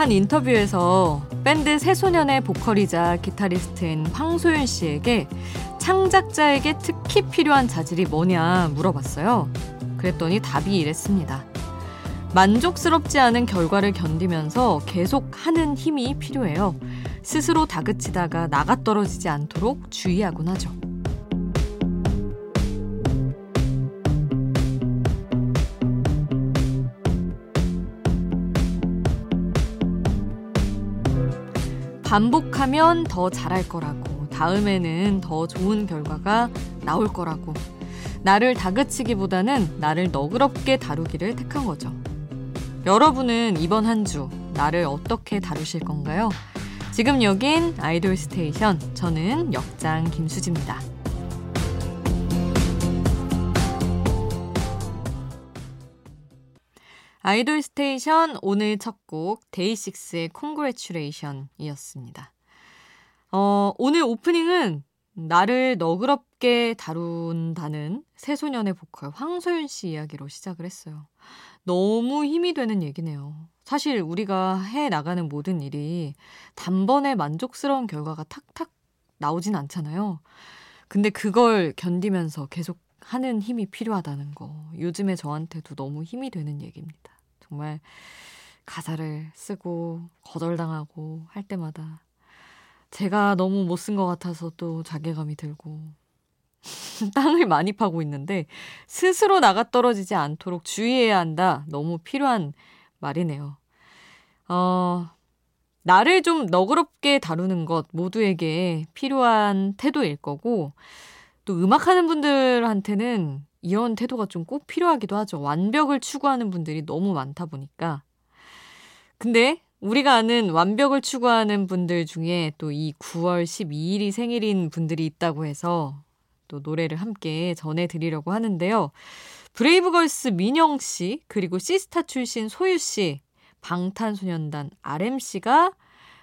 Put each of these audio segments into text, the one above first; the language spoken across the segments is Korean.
한 인터뷰에서 밴드 새소년의 보컬이자 기타리스트인 황소윤 씨에게 창작자에게 특히 필요한 자질이 뭐냐 물어봤어요. 그랬더니 답이 이랬습니다. 만족스럽지 않은 결과를 견디면서 계속 하는 힘이 필요해요. 스스로 다그치다가 나가 떨어지지 않도록 주의하곤 하죠. 반복하면 더 잘할 거라고, 다음에는 더 좋은 결과가 나올 거라고, 나를 다그치기보다는 나를 너그럽게 다루기를 택한 거죠. 여러분은 이번 한 주 나를 어떻게 다루실 건가요? 지금 여긴 아이돌 스테이션. 저는 역장 김수지입니다. 아이돌 스테이션 오늘 첫 곡 데이식스의 Congratulations였습니다. 어, 오늘 오프닝은 나를 너그럽게 다룬다는 새소년의 보컬 황소윤 씨 이야기로 시작을 했어요. 너무 힘이 되는 얘기네요. 사실 우리가 해 나가는 모든 일이 단번에 만족스러운 결과가 탁탁 나오진 않잖아요. 근데 그걸 견디면서 계속 하는 힘이 필요하다는 거. 요즘에 저한테도 너무 힘이 되는 얘기입니다. 정말 가사를 쓰고 거절당하고 할 때마다 제가 너무 못 쓴 것 같아서 또 자괴감이 들고 땅을 많이 파고 있는데 스스로 나가 떨어지지 않도록 주의해야 한다. 너무 필요한 말이네요. 어, 나를 좀 너그럽게 다루는 것 모두에게 필요한 태도일 거고 또 음악하는 분들한테는 이런 태도가 좀 꼭 필요하기도 하죠. 완벽을 추구하는 분들이 너무 많다 보니까. 근데 우리가 아는 완벽을 추구하는 분들 중에 또 이 9월 12일이 생일인 분들이 있다고 해서 또 노래를 함께 전해드리려고 하는데요. 브레이브걸스 민영 씨, 그리고 시스타 출신 소유 씨, 방탄소년단 RM씨가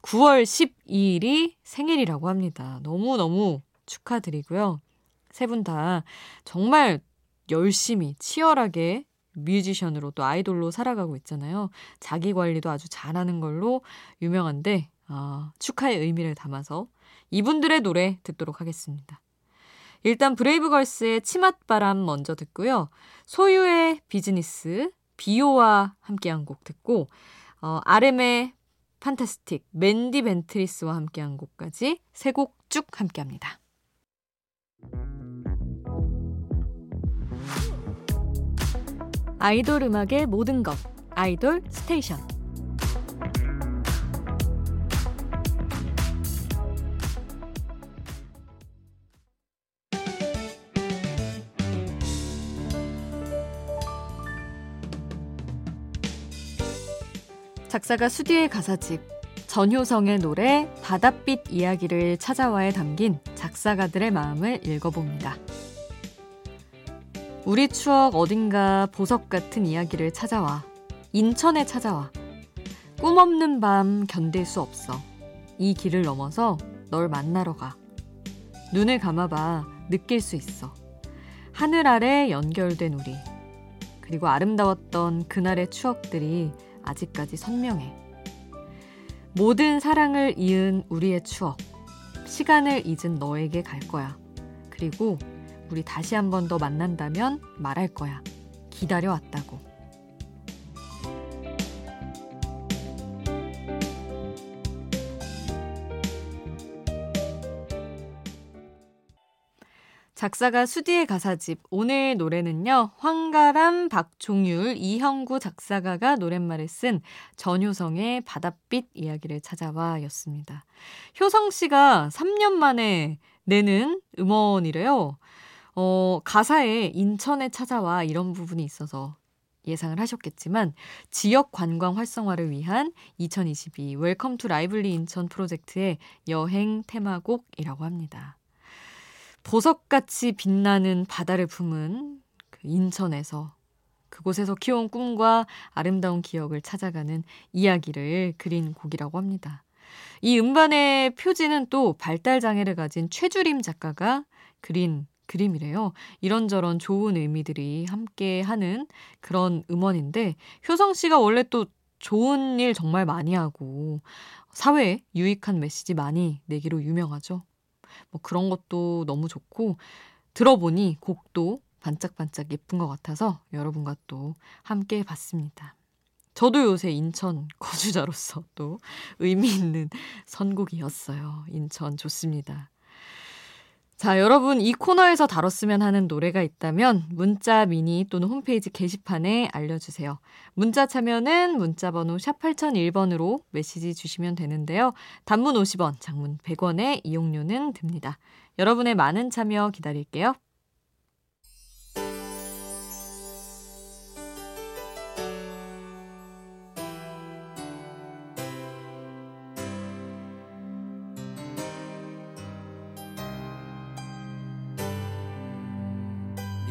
9월 12일이 생일이라고 합니다. 너무너무 축하드리고요. 세 분 다 정말 열심히 치열하게 뮤지션으로 또 아이돌로 살아가고 있잖아요. 자기 관리도 아주 잘하는 걸로 유명한데 아, 축하의 의미를 담아서 이분들의 노래 듣도록 하겠습니다. 일단 브레이브걸스의 치맛바람 먼저 듣고요. 소유의 비즈니스, 비오와 함께한 곡 듣고 어, RM의 판타스틱, 맨디 벤트리스와 함께한 곡까지 세 곡 쭉 함께합니다. 아이돌 음악의 모든 것 아이돌 스테이션 작사가 수디의 가사집 전효성의 노래 바닷빛 이야기를 찾아와에 담긴 작사가들의 마음을 읽어봅니다. 우리 추억 어딘가 보석 같은 이야기를 찾아와. 인천에 찾아와. 꿈 없는 밤 견딜 수 없어. 이 길을 넘어서 널 만나러 가. 눈을 감아봐. 느낄 수 있어. 하늘 아래 연결된 우리. 그리고 아름다웠던 그날의 추억들이 아직까지 선명해. 모든 사랑을 이은 우리의 추억. 시간을 잊은 너에게 갈 거야. 그리고 우리 다시 한 번 더 만난다면 말할 거야. 기다려왔다고. 작사가 수디의 가사집. 오늘 노래는요, 황가람, 박종율, 이형구 작사가가 노랫말을 쓴 전효성의 바닷빛 이야기를 찾아와 였습니다. 효성 씨가 3년 만에 내는 음원이래요. 어, 가사에 인천에 찾아와 이런 부분이 있어서 예상을 하셨겠지만 지역 관광 활성화를 위한 2022 Welcome to Lively 인천 프로젝트의 여행 테마곡이라고 합니다. 보석같이 빛나는 바다를 품은 그 인천에서 그곳에서 키운 꿈과 아름다운 기억을 찾아가는 이야기를 그린 곡이라고 합니다. 이 음반의 표지는 또 발달 장애를 가진 최주림 작가가 그린 그림이래요. 이런저런 좋은 의미들이 함께 하는 그런 음원인데 효성 씨가 원래 또 좋은 일 정말 많이 하고 사회에 유익한 메시지 많이 내기로 유명하죠. 뭐 그런 것도 너무 좋고 들어보니 곡도 반짝반짝 예쁜 것 같아서 여러분과 또 함께 봤습니다. 저도 요새 인천 거주자로서 또 의미 있는 선곡이었어요. 인천 좋습니다. 자, 여러분 이 코너에서 다뤘으면 하는 노래가 있다면 문자 미니 또는 홈페이지 게시판에 알려주세요. 문자 참여는 문자 번호 샵 8001번으로 메시지 주시면 되는데요. 단문 50원, 장문 100원의 이용료는 듭니다. 여러분의 많은 참여 기다릴게요.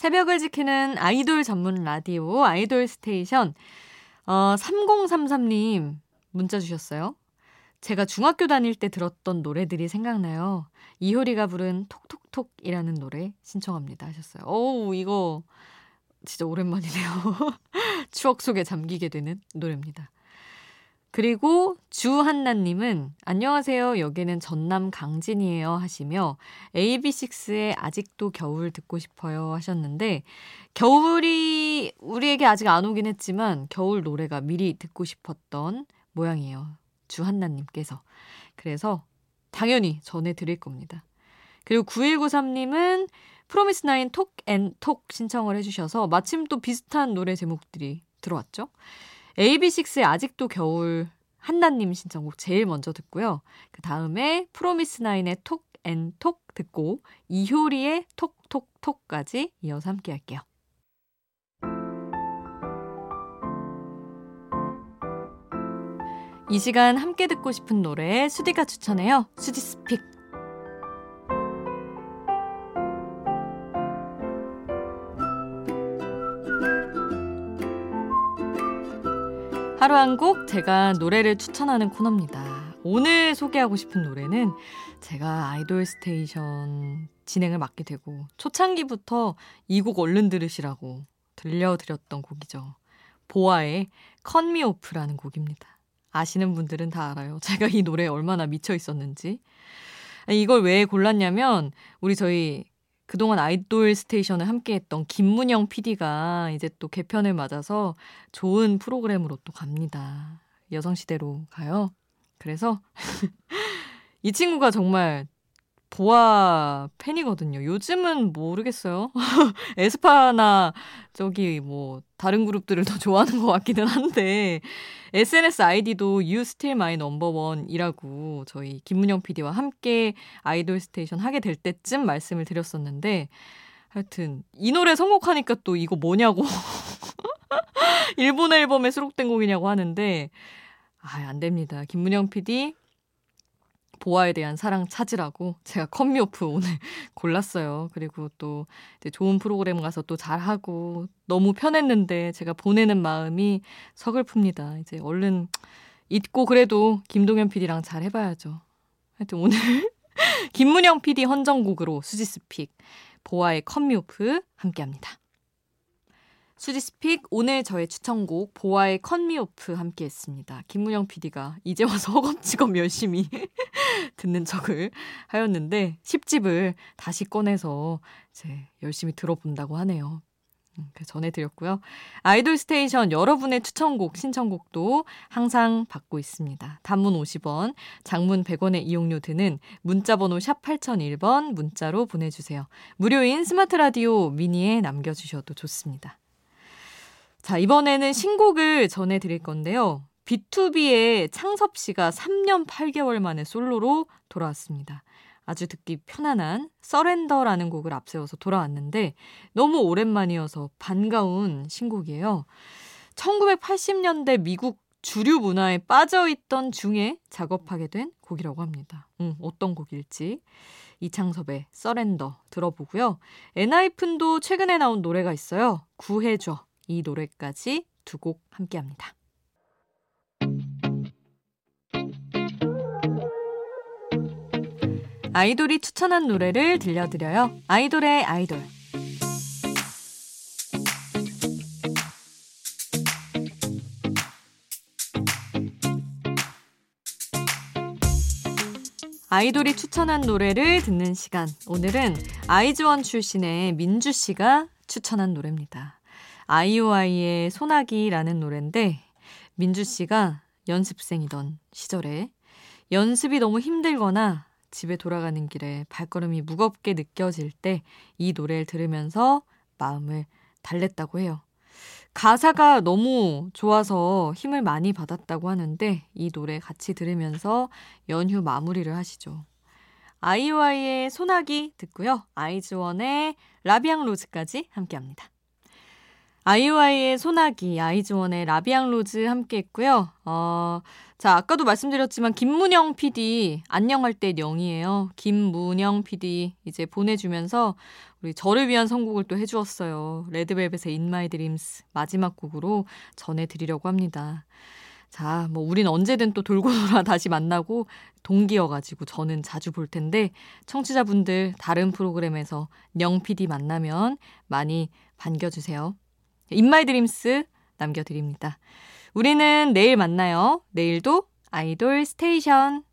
새벽을 지키는 아이돌 전문 라디오 아이돌 스테이션. 어, 3033님 문자 주셨어요. 제가 중학교 다닐 때 들었던 노래들이 생각나요. 이효리가 부른 톡톡톡이라는 노래 신청합니다 하셨어요. 어우, 이거 진짜 오랜만이네요. 추억 속에 잠기게 되는 노래입니다. 그리고 주한나님은 안녕하세요. 여기는 전남 강진이에요 하시며 AB6IX의 아직도 겨울 듣고 싶어요 하셨는데 겨울이 우리에게 아직 안 오긴 했지만 겨울 노래가 미리 듣고 싶었던 모양이에요. 주한나님께서. 그래서 당연히 전해드릴 겁니다. 그리고 9193님은 프로미스나인 톡앤톡 신청을 해주셔서 마침 또 비슷한 노래 제목들이 들어왔죠. AB6IX의 아직도 겨울 한나님 신청곡 제일 먼저 듣고요. 그 다음에 프로미스나인의 Talk & Talk 듣고 이효리의 톡톡톡까지 이어서 함께 할게요. 이 시간 함께 듣고 싶은 노래 수디가 추천해요. 수디's Pick. 하루 한 곡 제가 노래를 추천하는 코너입니다. 오늘 소개하고 싶은 노래는 제가 아이돌 스테이션 진행을 맡게 되고 초창기부터 이 곡 얼른 들으시라고 들려드렸던 곡이죠. 보아의 Cut Me Off라는 곡입니다. 아시는 분들은 다 알아요. 제가 이 노래에 얼마나 미쳐 있었는지. 이걸 왜 골랐냐면 우리 저희 그동안 아이돌 스테이션을 함께했던 김문영 PD가 이제 또 개편을 맞아서 좋은 프로그램으로 또 갑니다. 여성시대로 가요. 그래서 이 친구가 정말 보아 팬이거든요. 요즘은 모르겠어요. 에스파나 저기 뭐 다른 그룹들을 더 좋아하는 것 같기는 한데 SNS 아이디도 You Still My Number One이라고 저희 김문영 PD와 함께 아이돌 스테이션 하게 될 때쯤 말씀을 드렸었는데 하여튼 이 노래 선곡하니까 또 이거 뭐냐고 일본 앨범에 수록된 곡이냐고 하는데 아, 안 됩니다. 김문영 PD 보아에 대한 사랑 찾으라고 제가 컴미오프 오늘 골랐어요. 그리고 또 좋은 프로그램 가서 또 잘하고 너무 편했는데 제가 보내는 마음이 서글픕니다. 이제 얼른 잊고 그래도 김동현 PD랑 잘 해봐야죠. 하여튼 오늘 김문영 PD 헌정곡으로 수디's Pick 보아의 Cut Me Off 함께합니다. 수디's Pick 오늘 저의 추천곡 보아의 Cut Me Off 함께 했습니다. 김문영 PD가 이제 와서 허겁지겁 열심히 듣는 척을 하였는데 10집을 다시 꺼내서 이제 열심히 들어본다고 하네요. 음, 그 전해드렸고요. 아이돌 스테이션 여러분의 추천곡, 신청곡도 항상 받고 있습니다. 단문 50원, 장문 100원의 이용료 드는 문자번호 샵 8001번 문자로 보내주세요. 무료인 스마트 라디오 미니에 남겨주셔도 좋습니다. 자, 이번에는 신곡을 전해드릴 건데요. B2B의 창섭 씨가 3년 8개월 만에 솔로로 돌아왔습니다. 아주 듣기 편안한 서렌더라는 곡을 앞세워서 돌아왔는데 너무 오랜만이어서 반가운 신곡이에요. 1980년대 미국 주류 문화에 빠져 있던 중에 작업하게 된 곡이라고 합니다. 음, 어떤 곡일지 이창섭의 서렌더 들어보고요. 엔하이픈도 최근에 나온 노래가 있어요. 구해줘. 이 노래까지 두 곡 함께합니다. 아이돌이 추천한 노래를 들려드려요. 아이돌의 아이돌. 아이돌이 추천한 노래를 듣는 시간. 오늘은 아이즈원 출신의 민주 씨가 추천한 노래입니다. 아이오아이의 소나기라는 노래인데 민주 씨가 연습생이던 시절에 연습이 너무 힘들거나 집에 돌아가는 길에 발걸음이 무겁게 느껴질 때 이 노래를 들으면서 마음을 달랬다고 해요. 가사가 너무 좋아서 힘을 많이 받았다고 하는데 이 노래 같이 들으면서 연휴 마무리를 하시죠. 아이오아이의 소나기 듣고요. 아이즈원의 La Vie en Rose까지 함께합니다. 아이오아이의 소나기, 아이즈원의 La Vie en Rose 함께 했고요. 어, 자, 아까도 말씀드렸지만 김문영 PD 안녕할 때 영이에요. 김문영 PD 이제 보내주면서 우리 저를 위한 선곡을 또 해주었어요. 레드벨벳의 In My Dreams 마지막 곡으로 전해드리려고 합니다. 자, 뭐 우린 언제든 또 돌고 돌아 다시 만나고 동기여가지고 저는 자주 볼 텐데 청취자분들 다른 프로그램에서 영 PD 만나면 많이 반겨주세요. In My Dreams 남겨드립니다. 우리는 내일 만나요. 내일도 아이돌 스테이션.